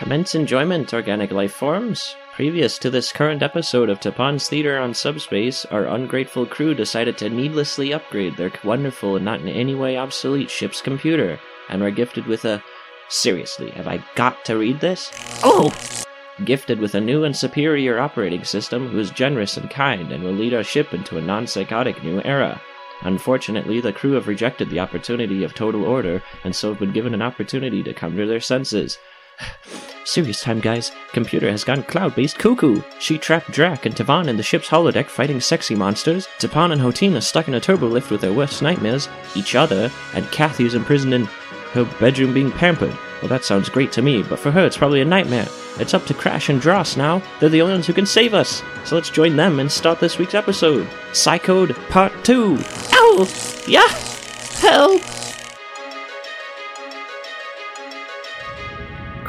Commence enjoyment, organic life forms. Previous to this current episode of Tapan's Theater on Subspace, our ungrateful crew decided to needlessly upgrade their wonderful and not in any way obsolete ship's computer, and were gifted with a. Seriously, have I got to read this? Oh! Gifted with a new and superior operating system who is generous and kind and will lead our ship into a non psychotic new era. Unfortunately, the crew have rejected the opportunity of total order, and so have been given an opportunity to come to their senses. Serious time, guys. Computer has gone cloud based cuckoo. She trapped Drac and Tavan in the ship's holodeck fighting sexy monsters. Tapan and Hotina stuck in a turbo lift with their worst nightmares, each other, and Kathy's imprisoned in her bedroom being pampered. Well, that sounds great to me, but for her it's probably a nightmare. It's up to Crash and Dross now. They're the only ones who can save us. So let's join them and start this week's episode. Psychode Part 2. Ow! Yeah! Help!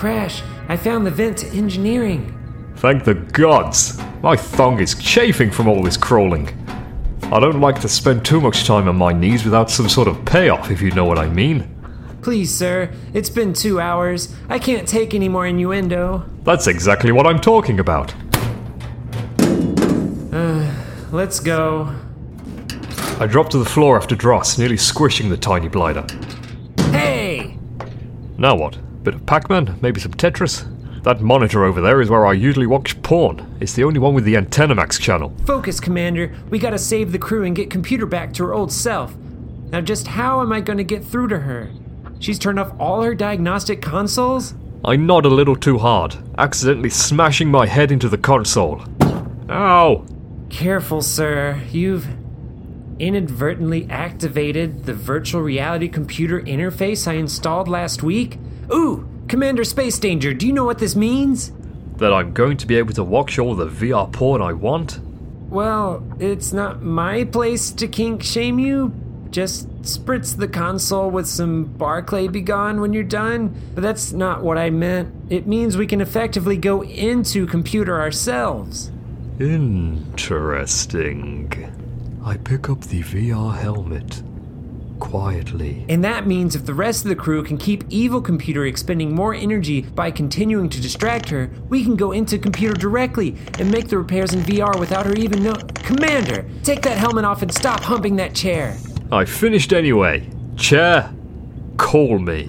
Crash, I found the vent to engineering. Thank the gods! My thong is chafing from all this crawling. I don't like to spend too much time on my knees without some sort of payoff, if you know what I mean. Please, sir, it's been two hours. I can't take any more innuendo. That's exactly what I'm talking about. Uh, let's go. I dropped to the floor after Dross, nearly squishing the tiny blighter. Hey! Now what? Bit of Pac Man? Maybe some Tetris? That monitor over there is where I usually watch porn. It's the only one with the Antennamax channel. Focus, Commander. We gotta save the crew and get computer back to her old self. Now, just how am I gonna get through to her? She's turned off all her diagnostic consoles? I nod a little too hard, accidentally smashing my head into the console. Ow! Careful, sir. You've inadvertently activated the virtual reality computer interface I installed last week? Ooh, Commander Space Danger, do you know what this means? That I'm going to be able to watch all the VR porn I want? Well, it's not my place to kink shame you. Just spritz the console with some Barclay Begone when you're done. But that's not what I meant. It means we can effectively go into computer ourselves. Interesting. I pick up the VR helmet. Quietly. And that means if the rest of the crew can keep evil computer expending more energy by continuing to distract her, we can go into computer directly and make the repairs in VR without her even know. Commander, take that helmet off and stop humping that chair. I finished anyway. Chair, call me.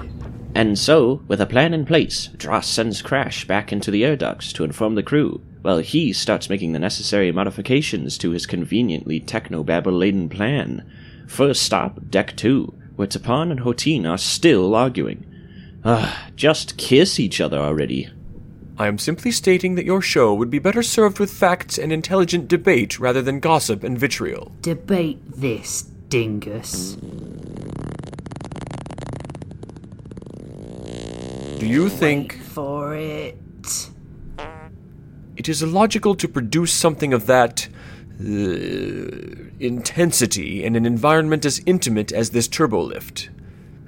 And so, with a plan in place, Dross sends Crash back into the air ducts to inform the crew, while he starts making the necessary modifications to his conveniently technobabble laden plan. First stop, Deck 2, where Tapan and Hotin are still arguing. Ah, just kiss each other already. I am simply stating that your show would be better served with facts and intelligent debate rather than gossip and vitriol. Debate this, dingus. Do you think For it. it is illogical to produce something of that Uh, intensity in an environment as intimate as this turbolift?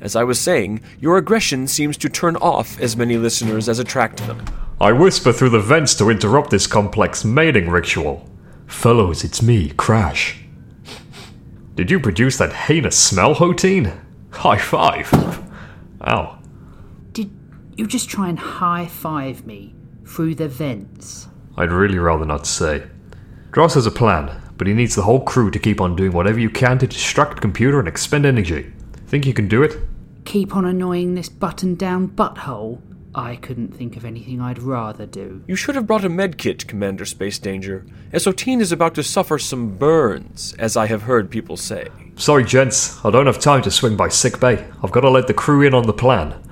As I was saying, your aggression seems to turn off as many listeners as attract them. I whisper through the vents to interrupt this complex mating ritual. Fellows, it's me, Crash. Did you produce that heinous smell, Hoteen? High five. Ow. Did you just try and high five me through the vents? I'd really rather not say. Dross has a plan, but he needs the whole crew to keep on doing whatever you can to distract computer and expend energy. Think you can do it? Keep on annoying this button down butthole? I couldn't think of anything I'd rather do. You should have brought a medkit, Commander Space Danger, as Otine is about to suffer some burns, as I have heard people say. Sorry, gents, I don't have time to swing by sick bay. I've got to let the crew in on the plan.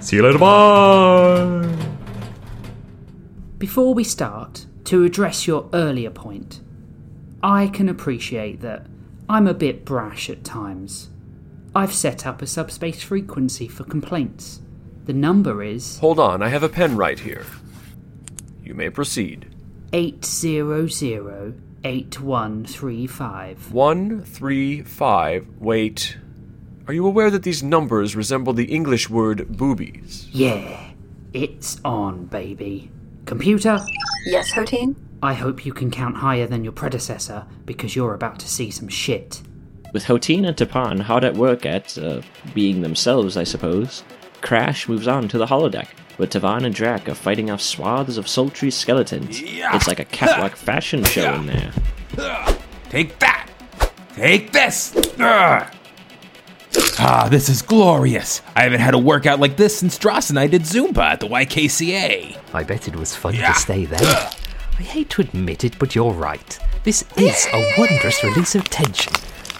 See you later, bye! Before we start, to address your earlier point, I can appreciate that I'm a bit brash at times. I've set up a subspace frequency for complaints. The number is Hold on, I have a pen right here. You may proceed. 800 8135. 135. Wait. Are you aware that these numbers resemble the English word boobies? Yeah, it's on, baby. Computer, Yes, Hoteen? I hope you can count higher than your predecessor because you're about to see some shit. With Hotin and Tapan hard at work at uh, being themselves, I suppose, Crash moves on to the holodeck. where Tavan and Drac are fighting off swaths of sultry skeletons. It's like a catwalk fashion show in there. Take that! Take this! Ugh. Ah, this is glorious. I haven't had a workout like this since Dross and I did Zumba at the YKCA. I bet it was fun Yeah. to stay there. I hate to admit it, but you're right. This is a wondrous release of tension.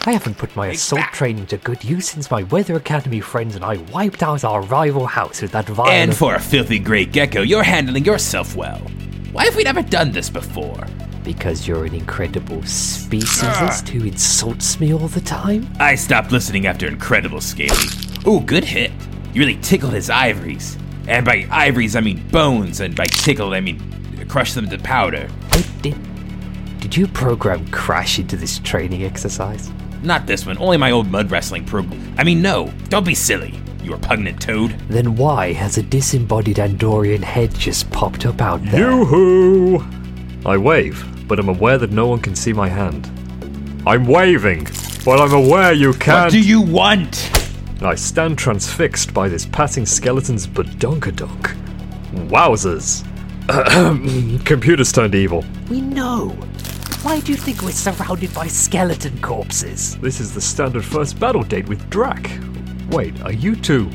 I haven't put my assault training to good use since my Weather Academy friends and I wiped out our rival house with that vial And for a filthy grey gecko, you're handling yourself well. Why have we never done this before? Because you're an incredible speciesist ah. who insults me all the time? I stopped listening after Incredible Scaly. Ooh, good hit. You really tickled his ivories. And by ivories, I mean bones, and by tickled, I mean uh, crush them to powder. I did. Did you program Crash into this training exercise? Not this one, only my old mud wrestling program. I mean, no, don't be silly, you repugnant toad. Then why has a disembodied Andorian head just popped up out there? Yoo-hoo! I wave, but I'm aware that no one can see my hand. I'm waving, but I'm aware you can't. What do you want? I stand transfixed by this passing skeleton's badonkadonk. Wowzers. Computers turned evil. We know. Why do you think we're surrounded by skeleton corpses? This is the standard first battle date with Drac. Wait, are you two?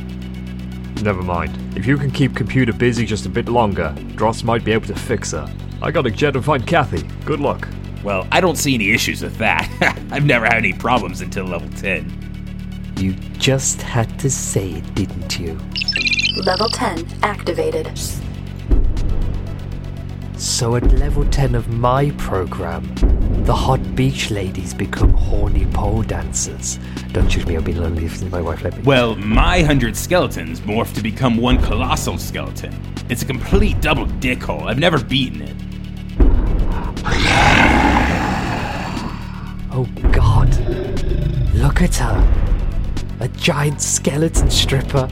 Never mind. If you can keep computer busy just a bit longer, Dross might be able to fix her. I gotta jet and find Kathy. Good luck. Well, I don't see any issues with that. I've never had any problems until level 10. You just had to say it, didn't you? Level 10 activated. So at level 10 of my program, the hot beach ladies become horny pole dancers. Don't shoot me, I've been lonely since my wife left me. Well, my hundred skeletons morph to become one colossal skeleton. It's a complete double dickhole. I've never beaten it. Her. A giant skeleton stripper.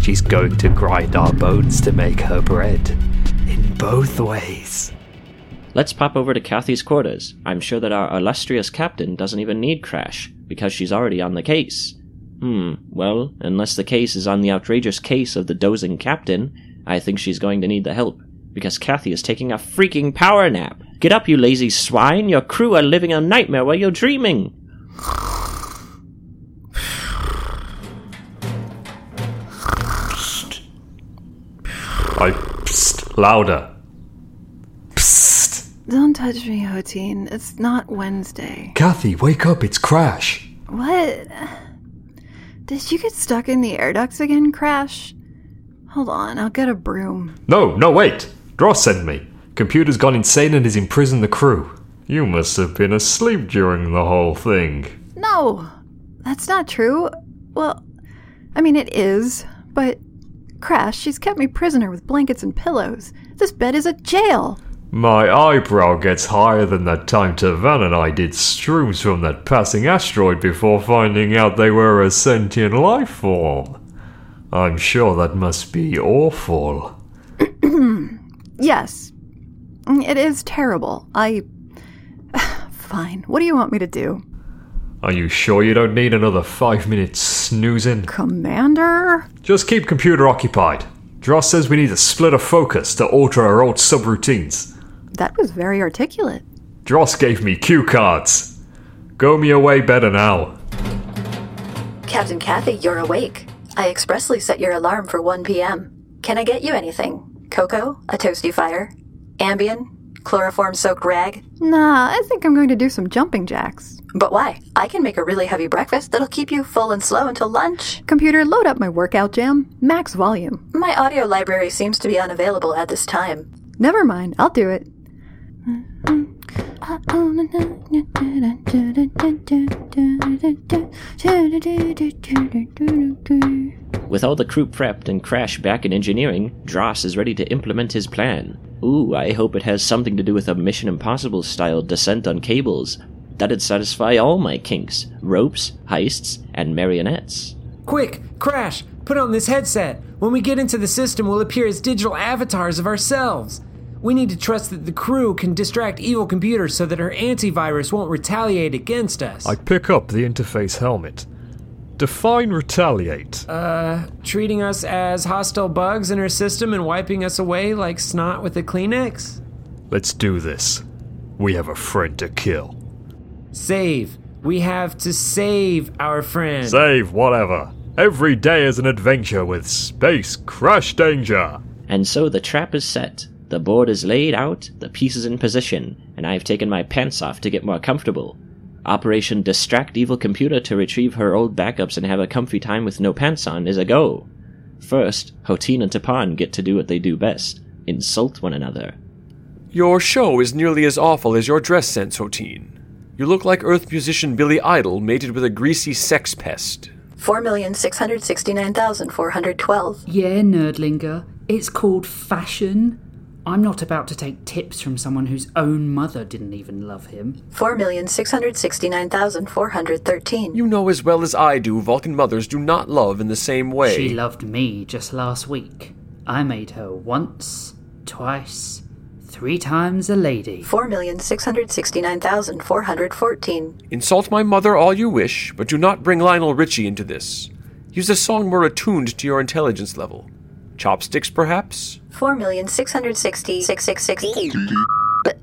She's going to grind our bones to make her bread. In both ways. Let's pop over to Kathy's quarters. I'm sure that our illustrious captain doesn't even need Crash, because she's already on the case. Hmm, well, unless the case is on the outrageous case of the dozing captain, I think she's going to need the help, because Kathy is taking a freaking power nap. Get up, you lazy swine! Your crew are living a nightmare while you're dreaming! I psst louder. Psst. Don't touch me, Hotine. It's not Wednesday. Kathy, wake up, it's Crash. What? Did you get stuck in the air ducts again, Crash? Hold on, I'll get a broom. No, no, wait. Dross sent me. Computer's gone insane and has imprisoned the crew. You must have been asleep during the whole thing. No, that's not true. Well, I mean, it is, but Crash, she's kept me prisoner with blankets and pillows. This bed is a jail. My eyebrow gets higher than that time Tavan and I did shrooms from that passing asteroid before finding out they were a sentient life form. I'm sure that must be awful. Yes, it is terrible. I. Fine. What do you want me to do? Are you sure you don't need another five minutes snoozing? Commander? Just keep computer occupied. Dross says we need to split a focus to alter our old subroutines. That was very articulate. Dross gave me cue cards. Go me away better now. Captain Kathy, you're awake. I expressly set your alarm for 1 p.m. Can I get you anything? Cocoa? A toasty fire? Ambien? Chloroform soaked rag? Nah, I think I'm going to do some jumping jacks. But why? I can make a really heavy breakfast that'll keep you full and slow until lunch. Computer, load up my workout jam. Max volume. My audio library seems to be unavailable at this time. Never mind, I'll do it. With all the crew prepped and Crash back in engineering, Dross is ready to implement his plan. Ooh, I hope it has something to do with a Mission Impossible style descent on cables. That'd satisfy all my kinks ropes, heists, and marionettes. Quick, Crash, put on this headset. When we get into the system, we'll appear as digital avatars of ourselves. We need to trust that the crew can distract evil computers so that her antivirus won't retaliate against us. I pick up the interface helmet. Define retaliate. Uh, treating us as hostile bugs in her system and wiping us away like snot with a Kleenex? Let's do this. We have a friend to kill. Save. We have to save our friend. Save whatever. Every day is an adventure with space crash danger. And so the trap is set. The board is laid out, the pieces in position, and I've taken my pants off to get more comfortable. Operation Distract Evil Computer to retrieve her old backups and have a comfy time with no pants on is a go. First, Hotine and Tapan get to do what they do best insult one another. Your show is nearly as awful as your dress sense, Hotine. You look like Earth musician Billy Idol mated with a greasy sex pest. 4,669,412. Yeah, Nerdlinger, it's called fashion. I'm not about to take tips from someone whose own mother didn't even love him. 4,669,413. You know as well as I do, Vulcan mothers do not love in the same way. She loved me just last week. I made her once, twice, three times a lady. 4,669,414. Insult my mother all you wish, but do not bring Lionel Richie into this. Use a song more attuned to your intelligence level. Chopsticks, perhaps? 4,660,666. But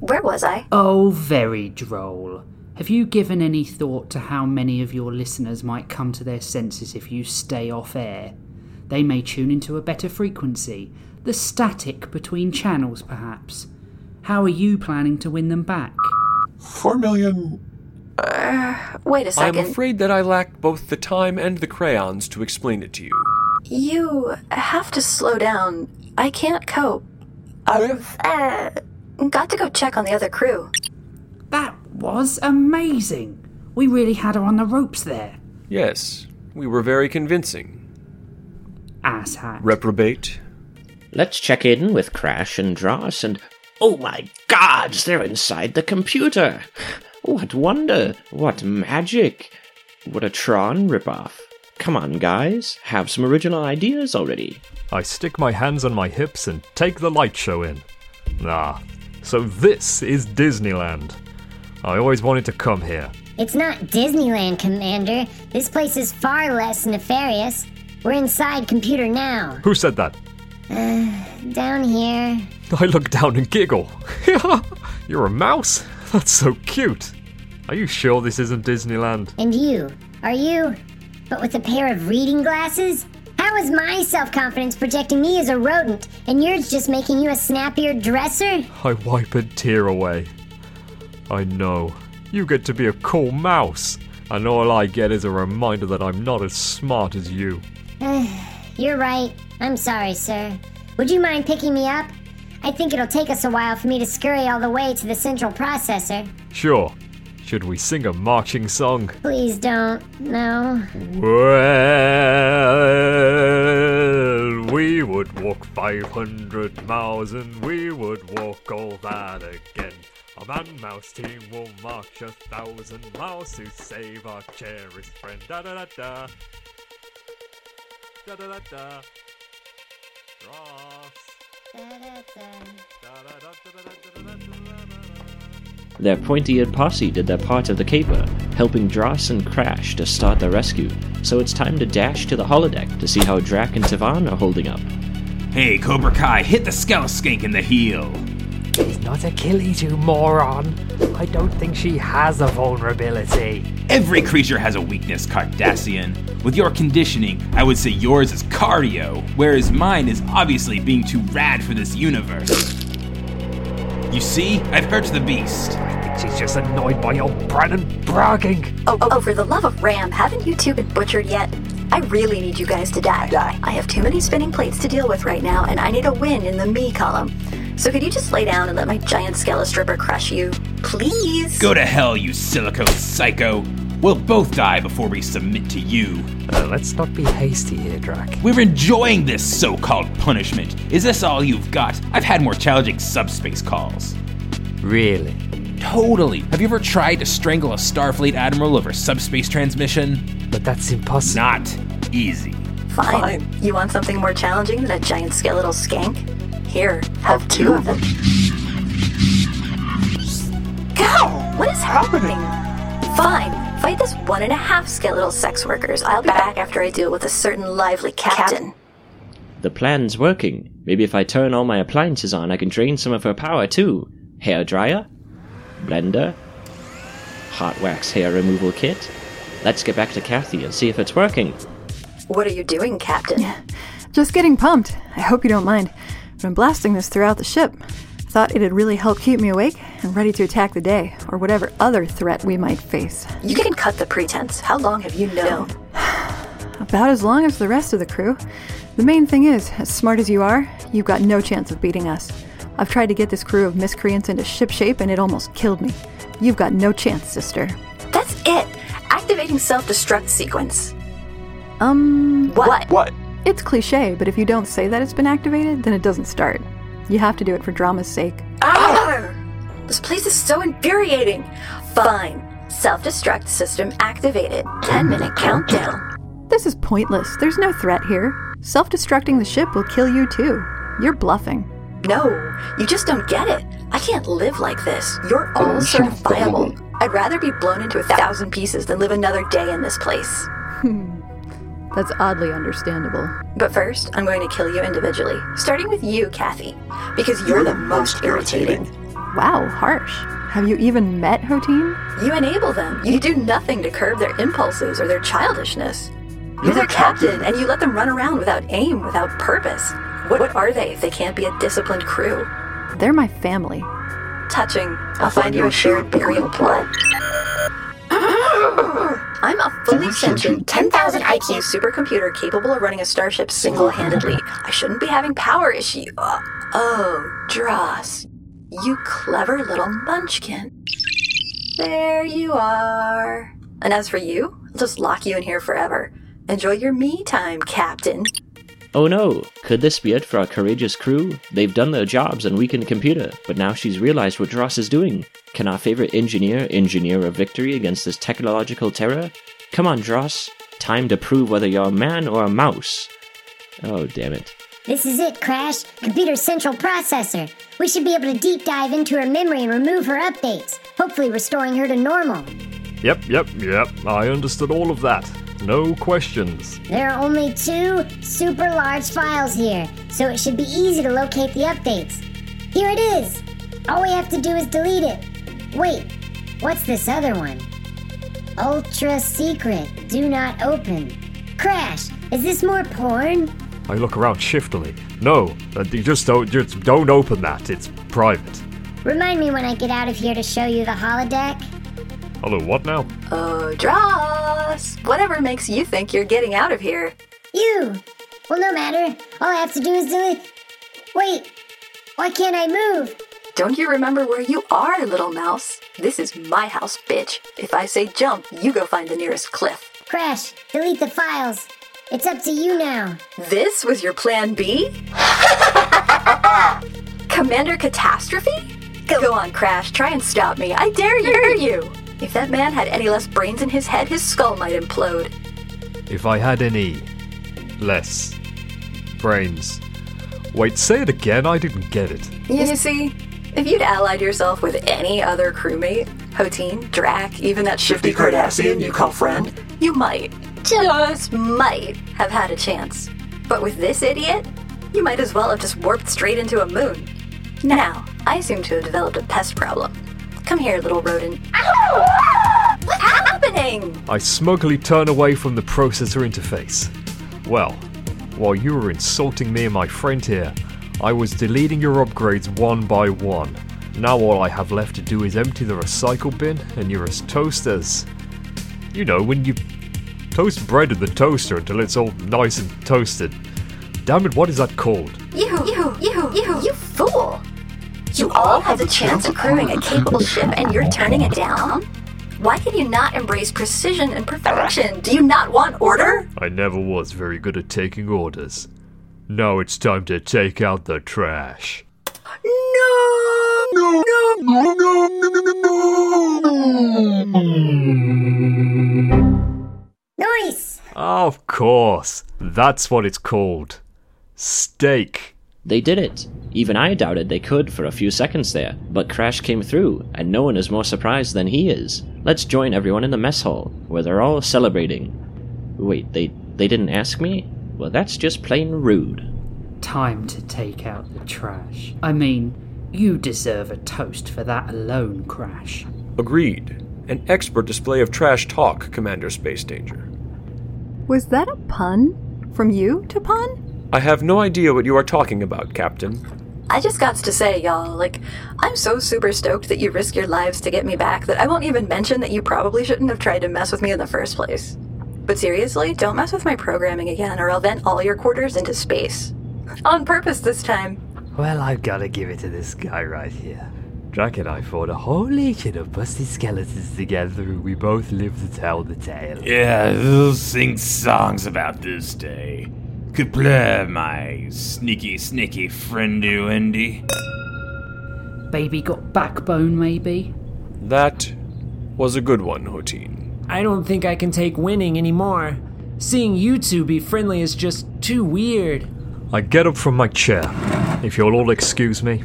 where was I? Oh, very droll. Have you given any thought to how many of your listeners might come to their senses if you stay off air? They may tune into a better frequency, the static between channels, perhaps. How are you planning to win them back? Four million. Uh, wait a I'm afraid that I lack both the time and the crayons to explain it to you. You have to slow down. I can't cope. I've uh, got to go check on the other crew. That was amazing. We really had her on the ropes there. Yes, we were very convincing. Asshat. Reprobate? Let's check in with Crash and Dross and. Oh my gods, they're inside the computer! What wonder! What magic! What a Tron ripoff. Come on, guys, have some original ideas already. I stick my hands on my hips and take the light show in. Ah, so this is Disneyland. I always wanted to come here. It's not Disneyland, Commander. This place is far less nefarious. We're inside computer now. Who said that? Down here. I look down and giggle. You're a mouse? That's so cute. Are you sure this isn't Disneyland? And you. Are you? But with a pair of reading glasses? How is my self confidence projecting me as a rodent, and yours just making you a snappier dresser? I wipe a tear away. I know. You get to be a cool mouse, and all I get is a reminder that I'm not as smart as you. You're right. I'm sorry, sir. Would you mind picking me up? I think it'll take us a while for me to scurry all the way to the central processor. Sure. Should we sing a marching song? Please don't. No. Well, we would walk 500 miles and we would walk all that again. Our man mouse team will march a thousand miles to save our cherished friend. Da da da da. Da da da da. Ross. Da da da da da da da da da da da. Their pointy-eared posse did their part of the caper, helping Dross and Crash to start the rescue, so it's time to dash to the holodeck to see how Drac and Tavan are holding up. Hey, Cobra Kai, hit the Skelesk in the heel. She's not Achilles, you moron. I don't think she has a vulnerability. Every creature has a weakness, Cardassian. With your conditioning, I would say yours is cardio, whereas mine is obviously being too rad for this universe. You see, I've hurt the beast. I think she's just annoyed by your Brennan bragging. Oh, oh, for the love of Ram, haven't you two been butchered yet? I really need you guys to die. I have too many spinning plates to deal with right now, and I need a win in the me column. So could you just lay down and let my giant Skelestripper crush you? Please? Go to hell, you silicone psycho. We'll both die before we submit to you. Uh, let's not be hasty here, Drac. We're enjoying this so called punishment. Is this all you've got? I've had more challenging subspace calls. Really? Totally. Have you ever tried to strangle a Starfleet admiral over subspace transmission? But that's impossible. Not easy. Fine. You want something more challenging than a giant skeletal skank? Here, have two of them. Go! What is happening? Fine. Fight this one and a half skeletal sex workers. I'll be back after I deal with a certain lively captain. The plan's working. Maybe if I turn all my appliances on, I can drain some of her power too. Hair dryer, blender, hot wax hair removal kit. Let's get back to Kathy and see if it's working. What are you doing, Captain? Just getting pumped. I hope you don't mind. But I'm blasting this throughout the ship. I thought it'd really help keep me awake and ready to attack the day, or whatever other threat we might face. You can cut the pretense. How long have you known? About as long as the rest of the crew. The main thing is, as smart as you are, you've got no chance of beating us. I've tried to get this crew of miscreants into shipshape and it almost killed me. You've got no chance, sister. That's it. Activating self-destruct sequence. Um, What? What? it's cliche, but if you don't say that it's been activated, then it doesn't start. You have to do it for drama's sake. Arr! This place is so infuriating. Fine. Self-destruct system activated. 10 minute countdown. This is pointless. There's no threat here. Self destructing the ship will kill you too. You're bluffing. No, you just don't get it. I can't live like this. You're all certifiable. I'd rather be blown into a thousand pieces than live another day in this place. Hmm. That's oddly understandable. But first, I'm going to kill you individually, starting with you, Kathy, because you're the most irritating. Wow, harsh. Have you even met Hoteen? You enable them. You do nothing to curb their impulses or their childishness. You're their captain, and you let them run around without aim, without purpose. What are they if they can't be a disciplined crew? They're my family. Touching. I'll find you a shared burial plot. I'm a fully sentient 10,000 IQ supercomputer capable of running a starship single-handedly. I shouldn't be having power issues. Uh, oh, Dross. You clever little munchkin. There you are. And as for you, I'll just lock you in here forever. Enjoy your me time, Captain. Oh no, could this be it for our courageous crew? They've done their jobs and weakened the computer, but now she's realized what Dross is doing. Can our favorite engineer engineer a victory against this technological terror? Come on, Dross. Time to prove whether you're a man or a mouse. Oh, damn it. This is it, Crash. Computer Central Processor. We should be able to deep dive into her memory and remove her updates, hopefully restoring her to normal. Yep, yep, yep. I understood all of that. No questions. There are only two super large files here, so it should be easy to locate the updates. Here it is. All we have to do is delete it. Wait, what's this other one? Ultra secret. Do not open. Crash, is this more porn? I look around shiftily. No, uh, you just don't. Just don't open that. It's private. Remind me when I get out of here to show you the holodeck. Hello, what now? Oh, Dross! Whatever makes you think you're getting out of here. You! Well, no matter. All I have to do is delete. Wait, why can't I move? Don't you remember where you are, little mouse? This is my house, bitch. If I say jump, you go find the nearest cliff. Crash, delete the files. It's up to you now. This was your plan B? Commander Catastrophe? Go on, Crash. Try and stop me. I dare you. If that man had any less brains in his head, his skull might implode. If I had any less brains. Wait, say it again. I didn't get it. You see, if you'd allied yourself with any other crewmate, Hoteen, Drac, even that shifty Cardassian you call friend, you might, just might, have had a chance. But with this idiot, you might as well have just warped straight into a moon. Now, I seem to have developed a pest problem. Come here, little rodent. What's happening? I smugly turn away from the processor interface. Well, while you were insulting me and my friend here, I was deleting your upgrades one by one. Now all I have left to do is empty the recycle bin and you're as toast as. You know, when you toast bread in the toaster until it's all nice and toasted. Damn it, what is that called? You, you, you, you, you fool! You all have the chance of crewing a capable ship and you're turning it down? Why can you not embrace precision and perfection? Do you not want order? I never was very good at taking orders. Now it's time to take out the trash. No! No! No! No! No! Nice! Of course, that's what it's called. Steak. They did it. Even I doubted they could for a few seconds there, but Crash came through, and no one is more surprised than he is. Let's join everyone in the mess hall, where they're all celebrating. Wait, they they didn't ask me? Well, that's just plain rude. Time to take out the trash. I mean, you deserve a toast for that alone, Crash. Agreed. An expert display of trash talk, Commander Space Danger. Was that a pun? From you, Tapan? I have no idea what you are talking about, Captain. I just got to say, y'all, like, I'm so super stoked that you risk your lives to get me back that I won't even mention that you probably shouldn't have tried to mess with me in the first place. But seriously, don't mess with my programming again, or I'll vent all your quarters into space. On purpose this time. Well, I've gotta give it to this guy right here. Drac and I fought a whole legion of busty skeletons together who we both lived to tell the tale. Yeah, we'll sing songs about this day. Could play my sneaky, sneaky friendy Wendy. Baby got backbone, maybe? That was a good one, Hotin. I don't think I can take winning anymore. Seeing you two be friendly is just too weird. I get up from my chair, if you'll all excuse me.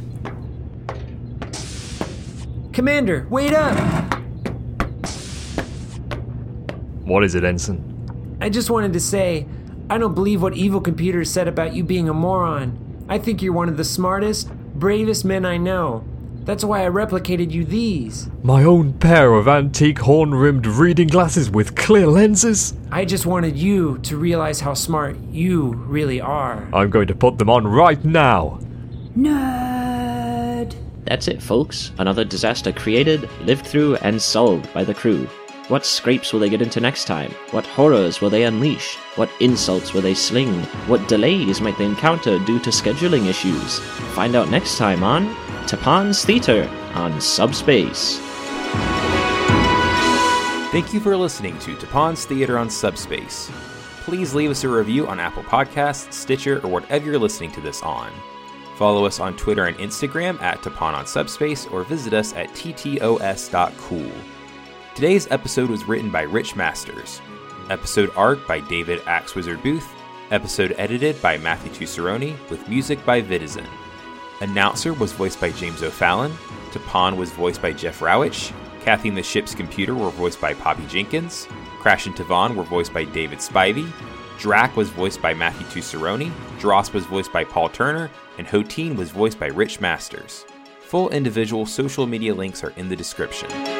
Commander, wait up! What is it, Ensign? I just wanted to say, I don't believe what evil computers said about you being a moron. I think you're one of the smartest, bravest men I know. That's why I replicated you these. My own pair of antique horn rimmed reading glasses with clear lenses? I just wanted you to realize how smart you really are. I'm going to put them on right now. Nerd! That's it, folks. Another disaster created, lived through, and solved by the crew. What scrapes will they get into next time? What horrors will they unleash? What insults will they sling? What delays might they encounter due to scheduling issues? Find out next time on Tapan's Theater on Subspace. Thank you for listening to Tapan's Theater on Subspace. Please leave us a review on Apple Podcasts, Stitcher, or whatever you're listening to this on. Follow us on Twitter and Instagram at Tapan on Subspace or visit us at ttos.cool. Today's episode was written by Rich Masters. Episode art by David Axwizard Booth. Episode edited by Matthew Tuceroni with music by Vitizen. Announcer was voiced by James O'Fallon. Tapan was voiced by Jeff Rowich. Kathy and the Ship's Computer were voiced by Poppy Jenkins. Crash and Tavon were voiced by David Spivey. Drac was voiced by Matthew Tuceroni. Dross was voiced by Paul Turner. And Hoteen was voiced by Rich Masters. Full individual social media links are in the description.